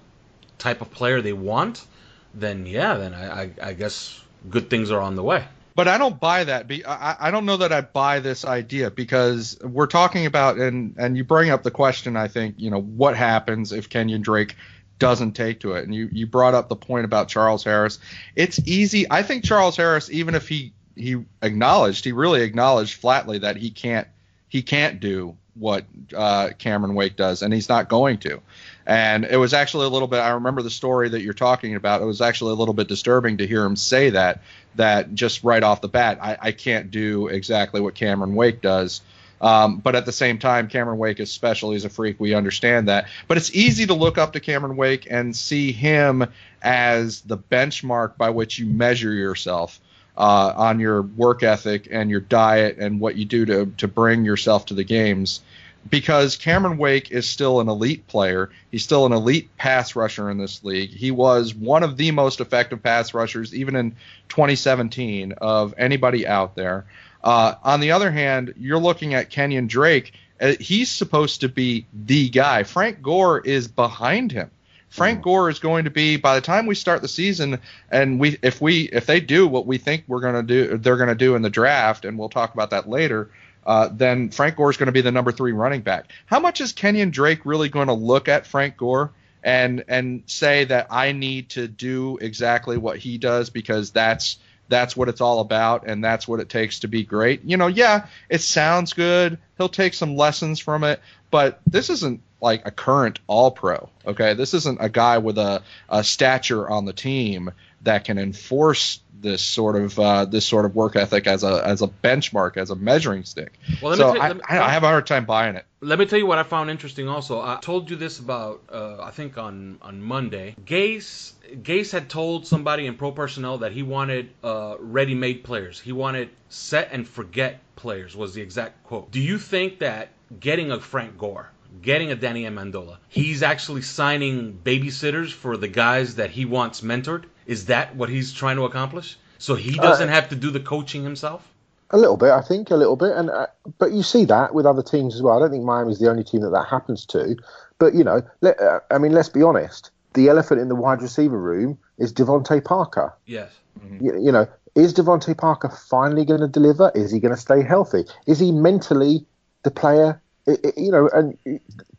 type of player they want, then yeah, then I, I, I guess good things are on the way. But I don't buy that. I, I don't know that I buy this idea because we're talking about and and you bring up the question. I think you know what happens if Kenyon Drake doesn't take to it, and you you brought up the point about Charles Harris. It's easy. I think Charles Harris, even if he he acknowledged, he really acknowledged flatly that he can't he can't do what uh, Cameron Wake does, and he's not going to. And it was actually a little bit. I remember the story that you're talking about. It was actually a little bit disturbing to hear him say that. That just right off the bat, I, I can't do exactly what Cameron Wake does. Um, but at the same time, Cameron Wake is special. He's a freak. We understand that. But it's easy to look up to Cameron Wake and see him as the benchmark by which you measure yourself uh, on your work ethic and your diet and what you do to, to bring yourself to the games. because Cameron Wake is still an elite player. He's still an elite pass rusher in this league. He was one of the most effective pass rushers, even in 2017, of anybody out there. Uh, on the other hand, you're looking at Kenyon Drake. Uh, he's supposed to be the guy. Frank Gore is behind him. Frank mm. Gore is going to be by the time we start the season, and we if we if they do what we think we're going to do, they're going to do in the draft, and we'll talk about that later uh, then Frank Gore is going to be the number three running back. How much is Kenyon Drake really going to look at Frank Gore and and say that I need to do exactly what he does because that's that's what it's all about and that's what it takes to be great? You know, yeah, it sounds good. He'll take some lessons from it, but this isn't like a current all pro. Okay, this isn't a guy with a, a stature on the team that can enforce this sort of uh, this sort of work ethic as a as a benchmark as a measuring stick. Well, so I, me, I, have a hard time buying it. Let me tell you what I found interesting. Also, I told you this about uh, I think on on Monday. Gase Gase had told somebody in pro personnel that he wanted uh, ready-made players. He wanted set and forget players was the exact quote. Do you think that getting a Frank Gore getting a Danny Amendola. He's actually signing babysitters for the guys that he wants mentored. Is that what he's trying to accomplish? So he doesn't uh, have to do the coaching himself. A little bit, I think, a little bit, and uh, but you see that with other teams as well. I don't think Miami's the only team that that happens to. But you know, let, uh, I mean, let's be honest. The elephant in the wide receiver room is DeVante Parker. Yes. Mm-hmm. You, you know, is DeVante Parker finally going to deliver? Is he going to stay healthy? Is he mentally the player it, you know, and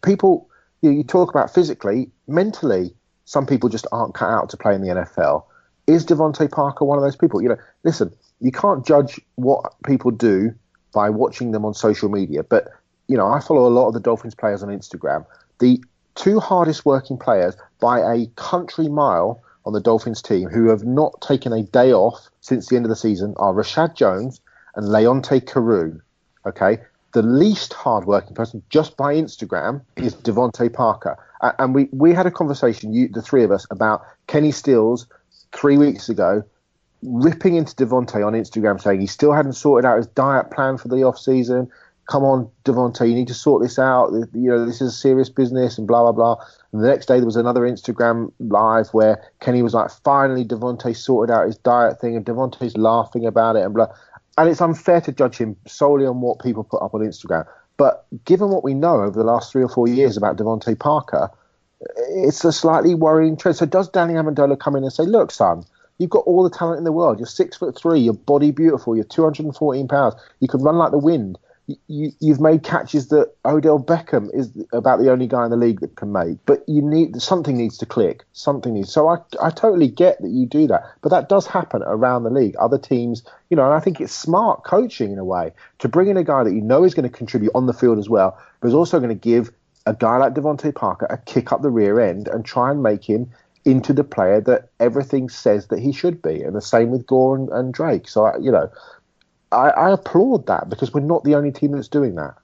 people, you, know, you talk about physically, mentally, some people just aren't cut out to play in the NFL. Is DeVante Parker one of those people? You know, listen, you can't judge what people do by watching them on social media. But, you know, I follow a lot of the Dolphins players on Instagram. The two hardest working players by a country mile on the Dolphins team who have not taken a day off since the end of the season are Reshad Jones and Leonte Carroo. Okay, the least hardworking person just by Instagram is DeVante Parker. And we, we had a conversation, you, the three of us, about Kenny Stills three weeks ago ripping into DeVante on Instagram saying he still hadn't sorted out his diet plan for the off season. Come on, DeVante, you need to sort this out. You know, this is serious business and blah, blah, blah. And the next day there was another Instagram live where Kenny was like, finally, DeVante sorted out his diet thing and DeVante's laughing about it and blah and it's unfair to judge him solely on what people put up on Instagram. But given what we know over the last three or four years about DeVante Parker, it's a slightly worrying trend. So does Danny Amendola come in and say, "Look, son, you've got all the talent in the world. You're six foot three. You're body beautiful. You're 214 pounds. You can run like the wind you, you've made catches that Odell Beckham is about the only guy in the league that can make. But you need something needs to click. Something needs. So I I totally get that you do that, but that does happen around the league. Other teams, you know, and I think it's smart coaching in a way to bring in a guy that you know is going to contribute on the field as well, but is also going to give a guy like DeVante Parker a kick up the rear end and try and make him into the player that everything says that he should be. And the same with Gore and, and Drake. So, you know, I, I applaud that because we're not the only team that's doing that.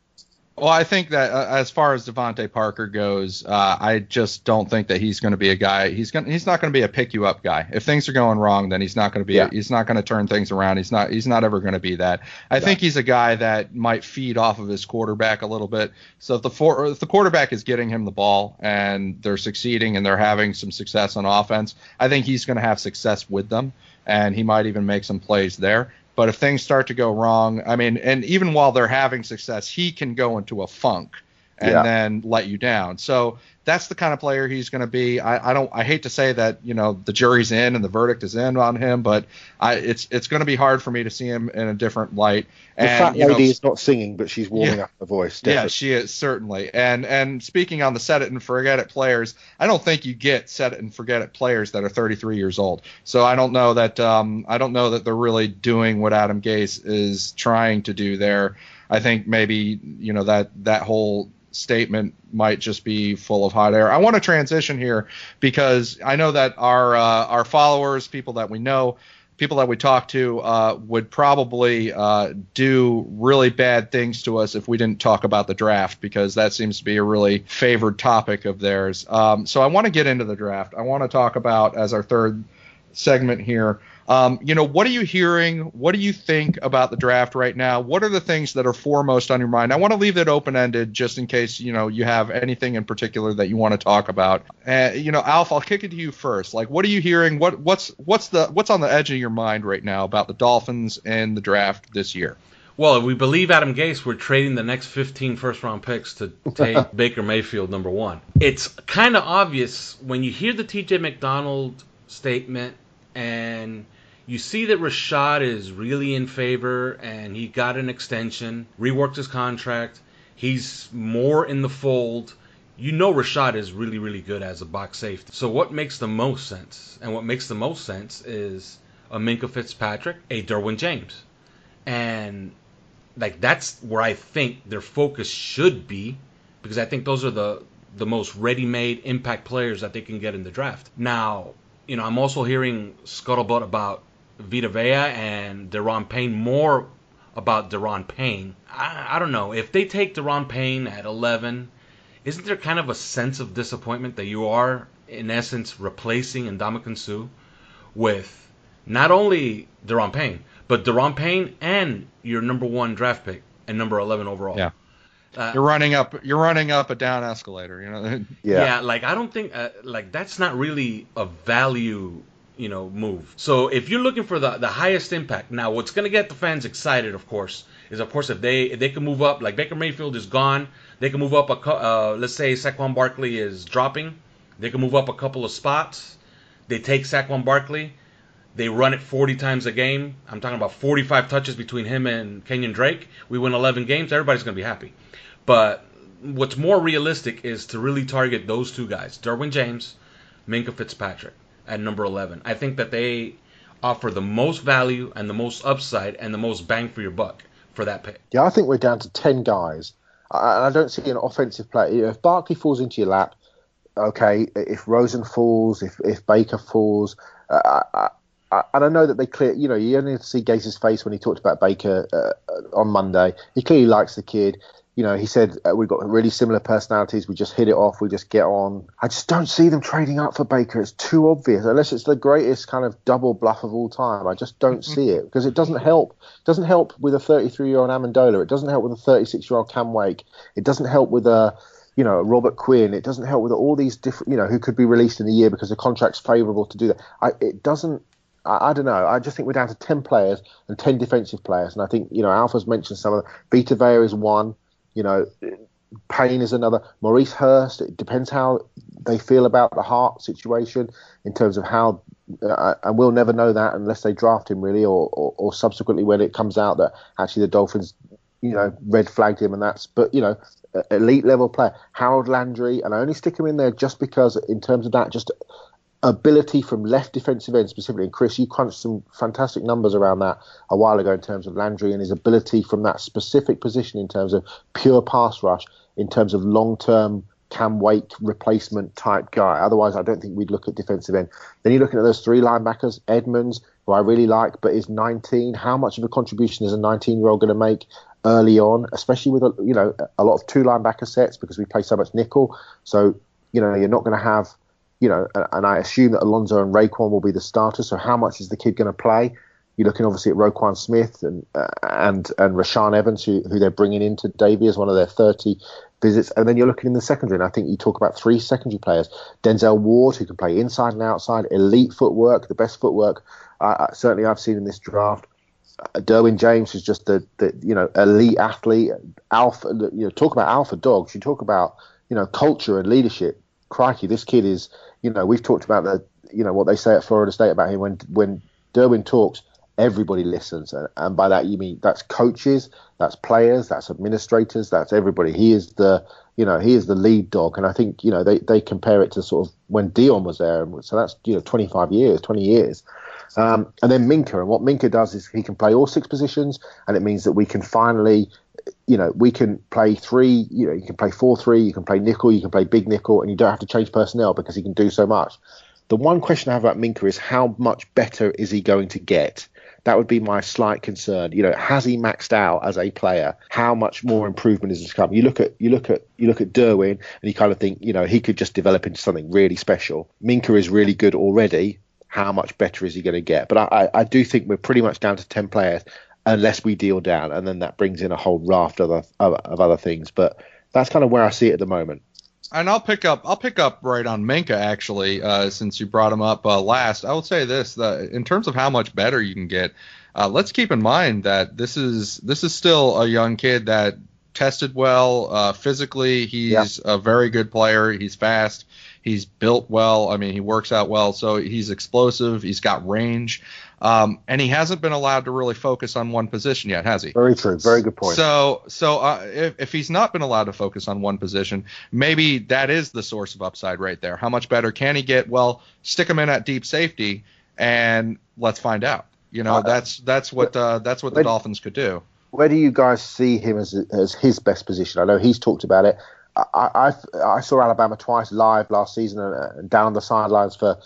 Well, I think that uh, as far as DeVante Parker goes, uh, I just don't think that he's going to be a guy. He's going. He's not going to be a pick you up guy. If things are going wrong, then he's not going to be. Yeah. He's not going to turn things around. He's not. He's not ever going to be that. I yeah. think he's a guy that might feed off of his quarterback a little bit. So if the for, if the quarterback is getting him the ball and they're succeeding and they're having some success on offense, I think he's going to have success with them, and he might even make some plays there. But if things start to go wrong, I mean, and even while they're having success, he can go into a funk and yeah. then let you down. So that's the kind of player he's going to be. I, I, don't. I hate to say that you know the jury's in and the verdict is in on him, but I, it's it's going to be hard for me to see him in a different light. The and, fat lady know, is not singing, but she's warming yeah, up her voice. Definitely. Yeah, she is certainly. And and speaking on the set it and forget it players, I don't think you get set it and forget it players that are 33 years old. So I don't know that um, I don't know that they're really doing what Adam Gase is trying to do there. I think maybe you know that that whole statement might just be full of hot air. I want to transition here because I know that our uh, our followers, people that we know, people that we talk to, uh, would probably uh, do really bad things to us if we didn't talk about the draft because that seems to be a really favored topic of theirs. Um, so I want to get into the draft. I want to talk about as our third segment here Um, you know, what are you hearing? What do you think about the draft right now? What are the things that are foremost on your mind? I want to leave it open ended just in case you know you have anything in particular that you want to talk about. Uh, you know, Alf, I'll kick it to you first. Like, what are you hearing? What what's what's the what's on the edge of your mind right now about the Dolphins and the draft this year? Well, if we believe Adam Gase, we're trading the next 15 first round picks to take Baker Mayfield number one. It's kind of obvious when you hear the TJ McDonald statement and you see that Reshad is really in favor and he got an extension, reworked his contract. He's more in the fold. You know Reshad is really, really good as a box safety. So what makes the most sense? And what makes the most sense is a Minkah Fitzpatrick, a Derwin James. And like that's where I think their focus should be because I think those are the the most ready-made impact players that they can get in the draft. Now, you know, I'm also hearing scuttlebutt about Vita Vea and Da'Ron Payne more about Da'Ron Payne. I, I don't know if they take Da'Ron Payne at 11. Isn't there kind of a sense of disappointment that you are in essence replacing Ndamukong Suh with not only Da'Ron Payne but Da'Ron Payne and your number one draft pick and number 11 overall. Yeah. Uh, you're running up. You're running up a down escalator. You know. yeah. Yeah. Like I don't think uh, like that's not really a value you know move. So if you're looking for the the highest impact, now what's going to get the fans excited, of course, is of course if they if they can move up, like Baker Mayfield is gone, they can move up a uh, let's say Saquon Barkley is dropping, they can move up a couple of spots. They take Saquon Barkley, they run it 40 times a game. I'm talking about 45 touches between him and Kenyon Drake. We win 11 games. Everybody's going to be happy. But what's more realistic is to really target those two guys, Derwin James, Minkah Fitzpatrick at number 11. I think that they offer the most value and the most upside and the most bang for your buck for that pick. Yeah, I think we're down to 10 guys. I, I don't see an offensive player. If Barkley falls into your lap, okay. If Rosen falls, if, if Baker falls, uh, I, and I know that they clear, you know, you only see Gase's face when he talked about Baker uh, on Monday. He clearly likes the kid. You know, he said uh, we've got really similar personalities. We just hit it off. We just get on. I just don't see them trading up for Baker. It's too obvious, unless it's the greatest kind of double bluff of all time. I just don't mm-hmm. see it because it doesn't help. It doesn't help with a 33-year-old Amendola. It doesn't help with a 36-year-old Cam Wake. It doesn't help with a you know, Robert Quinn. It doesn't help with all these different, you know, who could be released in a year because the contract's favourable to do that. I, it doesn't I, I, don't know. I just think we're down to 10 players and 10 defensive players. And I think, you know, Alpha's mentioned some of them. Vita Vea is one. You know, Payne is another. Maurice Hurst, it depends how they feel about the heart situation in terms of how, uh, and we'll never know that unless they draft him really, or, or, or, subsequently when it comes out that actually the Dolphins, you know, red flagged him and that's, but you know, elite level player. Harold Landry, and I only stick him in there just because in terms of that, just ability from left defensive end specifically. And Chris, you crunched some fantastic numbers around that a while ago in terms of Landry and his ability from that specific position in terms of pure pass rush, in terms of long term Cam Wake replacement type guy. Otherwise, I don't think we'd look at defensive end. Then you're looking at those three linebackers, Edmunds, who I really like, but is 19. How much of a contribution is a 19 year old going to make? Early on, especially with a, you know a lot of two linebacker sets because we play so much nickel. So you know you're not going to have you know, and I assume that Alonso and Raekwon will be the starters. So how much is the kid going to play? You're looking obviously at Roquan Smith and uh, and and Rashaan Evans, who, who they're bringing into Davie as one of their 30 visits. And then you're looking in the secondary, and I think you talk about three secondary players: Denzel Ward, who can play inside and outside, elite footwork, the best footwork uh, certainly I've seen in this draft. Uh, Derwin James is just the, the you know elite athlete, alpha. You know, talk about alpha dogs. You talk about you know culture and leadership. Crikey, this kid is you know, we've talked about the, you know, what they say at Florida State about him. When when Derwin talks, everybody listens, and, and by that you mean that's coaches, that's players, that's administrators, that's everybody. He is the, you know, he is the lead dog, and I think you know they they compare it to sort of when Deion was there, so that's you know 25 years, 20 years. Um, and then Minkah, and what Minkah does is he can play all six positions, and it means that we can finally you know, we can play three, you know, you can play 4 3, you can play nickel, you can play big nickel, and you don't have to change personnel because he can do so much. The one question I have about Minkah is how much better is he going to get? That would be my slight concern. You know, has he maxed out as a player? How much more improvement is to come? You look at you look at you look at Derwin, and you kind of think, you know, he could just develop into something really special. Minkah is really good already, how much better is he going to get? But I, I, I do think we're pretty much down to ten players unless we deal down, and then that brings in a whole raft of other, of other things. But that's kind of where I see it at the moment. And I'll pick up I'll pick up right on Minkah actually, uh, since you brought him up uh, last. I will say this: that in terms of how much better you can get, uh, let's keep in mind that this is this is still a young kid that tested well uh, physically. He's yeah. a very good player. He's fast. He's built well. I mean, he works out well. So he's explosive. He's got range. Um, and he hasn't been allowed to really focus on one position yet, has he? Very true. Very good point. So, so uh, if, if he's not been allowed to focus on one position, maybe that is the source of upside right there. How much better can he get? Well, stick him in at deep safety, and let's find out. You know, uh, that's that's what uh, that's what the Dolphins could do. Where do you guys see him as as his best position? I know he's talked about it. I I, I saw Alabama twice live last season and down the sidelines for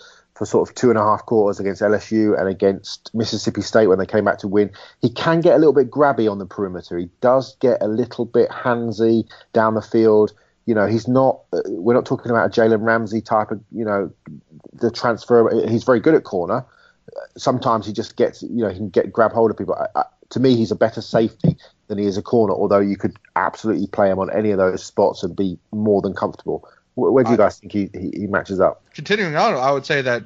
for sort of two and a half quarters against LSU and against Mississippi State when they came back to win. He can get a little bit grabby on the perimeter. He does get a little bit handsy down the field. You know, he's not. Uh, we're not talking about a Jalen Ramsey type of. You know, the transfer. He's very good at corner. Sometimes he just gets. You know, he can get grab hold of people. I, I, to me, he's a better safety than he is a corner. Although you could absolutely play him on any of those spots and be more than comfortable. Where do you guys think he, he, he matches up? Continuing on, I would say that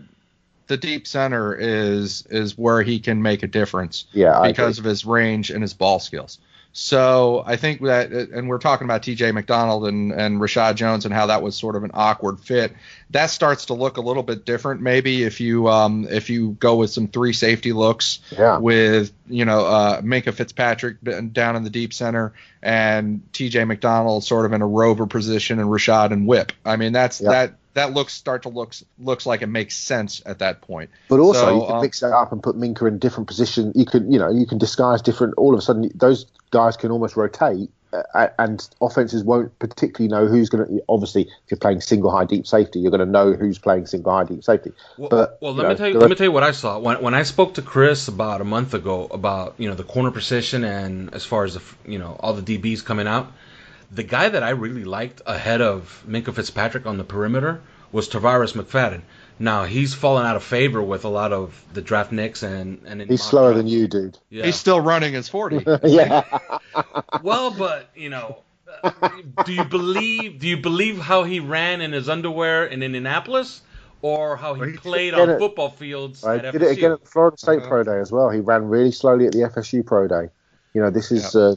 the deep center is is where he can make a difference. Yeah, because of his range and his ball skills. So I think that, and we're talking about T.J. McDonald and, and Reshad Jones and how that was sort of an awkward fit. That starts to look a little bit different, maybe if you um, if you go with some three safety looks yeah. with you know uh, Minkah Fitzpatrick down in the deep center and T.J. McDonald sort of in a rover position and Reshad and Whip. I mean that's yeah. that that looks start to looks looks like it makes sense at that point. But also, so, you can um, mix that up and put Minkah in different position. You can, you know, you can disguise different. All of a sudden, those guys can almost rotate, uh, and offenses won't particularly know who's going to. Obviously, if you're playing single high deep safety, you're going to know who's playing single high deep safety. Well, but well, let know, me tell you. Let me tell you what I saw when when I spoke to Chris about a month ago about you know the corner position and as far as the you know all the DBs coming out. The guy that I really liked ahead of Minkah Fitzpatrick on the perimeter was Tarvarus McFadden. Now he's fallen out of favor with a lot of the draft nicks and and he's slower than you, dude. Yeah. He's still running his forty. yeah. well, but you know, do you believe do you believe how he ran in his underwear in Indianapolis? Or how he well, played on it, football fields. Right, did it again at the Florida State uh-huh. Pro Day as well. He ran really slowly at the FSU Pro Day. You know, this is, uh,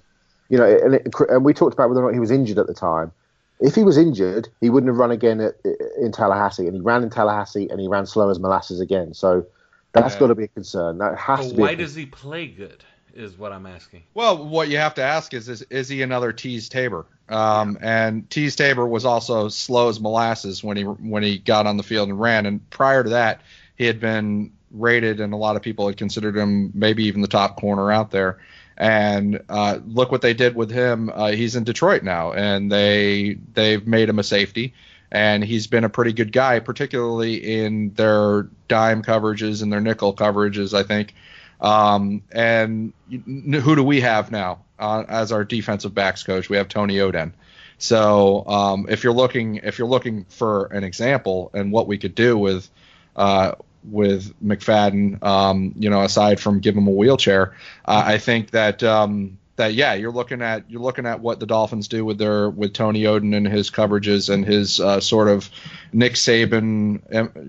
you know, and, it, and we talked about whether or not he was injured at the time. If he was injured, he wouldn't have run again at, in Tallahassee, and he ran in Tallahassee, and he ran slow as molasses again. So that's got to be a concern. That has but to be. Why does he play good? Is what I'm asking. Well, what you have to ask is, is, is he another Teez Tabor? Um, yeah. And Teez Tabor was also slow as molasses when he when he got on the field and ran. And prior to that, he had been rated, and a lot of people had considered him maybe even the top corner out there. And uh, look what they did with him. Uh, he's in Detroit now, and they they've made him a safety, and he's been a pretty good guy, particularly in their dime coverages and their nickel coverages, I think. Um, and who do we have now uh, as our defensive backs coach? We have Tony Oden. So um, if you're looking if you're looking for an example and what we could do with uh, with McFadden, um, you know, aside from give him a wheelchair, uh, I think that um, that yeah, you're looking at you're looking at what the Dolphins do with their with Tony Oden and his coverages and his uh, sort of Nick Saban,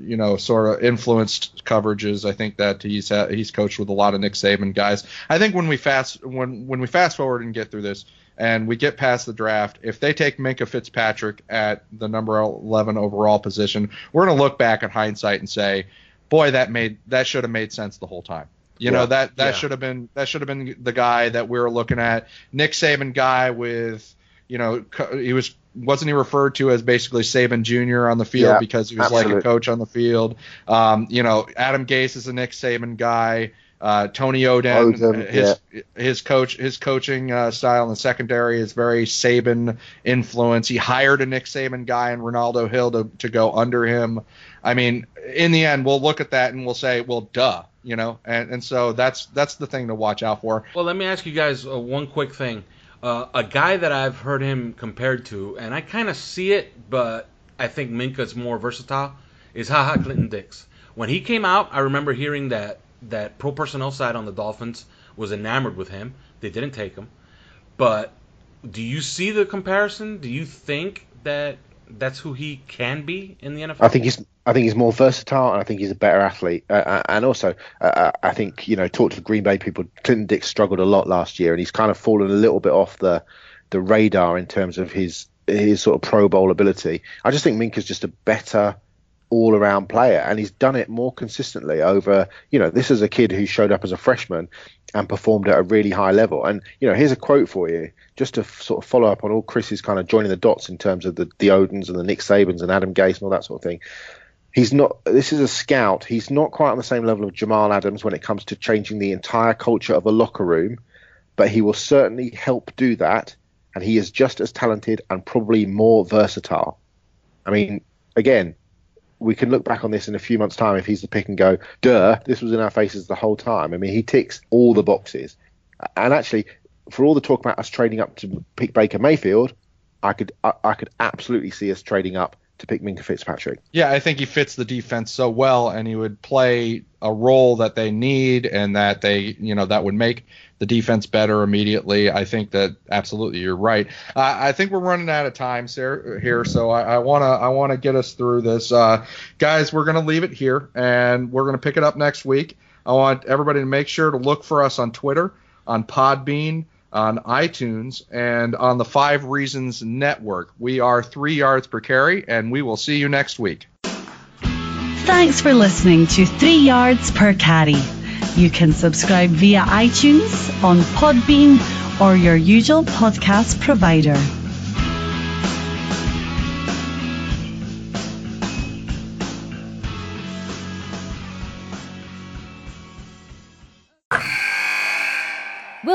you know, sort of influenced coverages. I think that he's he's coached with a lot of Nick Saban guys. I think when we fast when when we fast forward and get through this and we get past the draft, if they take Minkah Fitzpatrick at the number 11 overall position, we're going to look back at hindsight and say boy, that made that should have made sense the whole time. You yeah. know that that yeah. should have been that should have been the guy that we were looking at. Nick Saban guy with you know he was wasn't he referred to as basically Saban Jr. on the field yeah, because he was absolutely. like a coach on the field. Um, you know Adam Gase is a Nick Saban guy. Uh, Tony Oden, his yeah. his coach his coaching uh, style in the secondary is very Saban influence. He hired a Nick Saban guy and Renaldo Hill to, to go under him. I mean, in the end, we'll look at that and we'll say, well, duh, you know, and and so that's that's the thing to watch out for. Well, let me ask you guys uh, one quick thing. Uh, a guy that I've heard him compared to, and I kind of see it, but I think Minkah's more versatile, is Ha Ha Clinton Dix. When he came out, I remember hearing that that pro personnel side on the Dolphins was enamored with him. They didn't take him. But do you see the comparison? Do you think that that's who he can be in the NFL? I think he's I think he's more versatile, and I think he's a better athlete. Uh, uh and also, uh, uh, I think you know, talk to the Green Bay people. Clinton Dix struggled a lot last year, and he's kind of fallen a little bit off the the radar in terms of his his sort of Pro Bowl ability. I just think Minkah's just a better all around player and he's done it more consistently over you know this is a kid who showed up as a freshman and performed at a really high level and you know here's a quote for you just to f- sort of follow up on all Chris's kind of joining the dots in terms of the the Odens and the Nick Sabans and Adam Gase and all that sort of thing he's not this is a scout he's not quite on the same level of Jamal Adams when it comes to changing the entire culture of a locker room but he will certainly help do that and he is just as talented and probably more versatile I mean again we can look back on this in a few months' time if he's the pick and go, duh, this was in our faces the whole time. I mean, he ticks all the boxes. And actually, for all the talk about us trading up to pick Baker Mayfield, I could I, I could absolutely see us trading up to pick Minkah Fitzpatrick. Yeah, I think he fits the defense so well, and he would play a role that they need, and that they, you know, that would make the defense better immediately. I think that absolutely you're right. I think we're running out of time here, so I, wanna I wanna get us through this, uh, guys. We're gonna leave it here, and we're gonna pick it up next week. I want everybody to make sure to look for us on Twitter, on Podbean on iTunes and on the Five Reasons Network. We are three yards per carry, and we will see you next week. Thanks for listening to Three Yards Per Carry. You can subscribe via iTunes, on Podbean, or your usual podcast provider.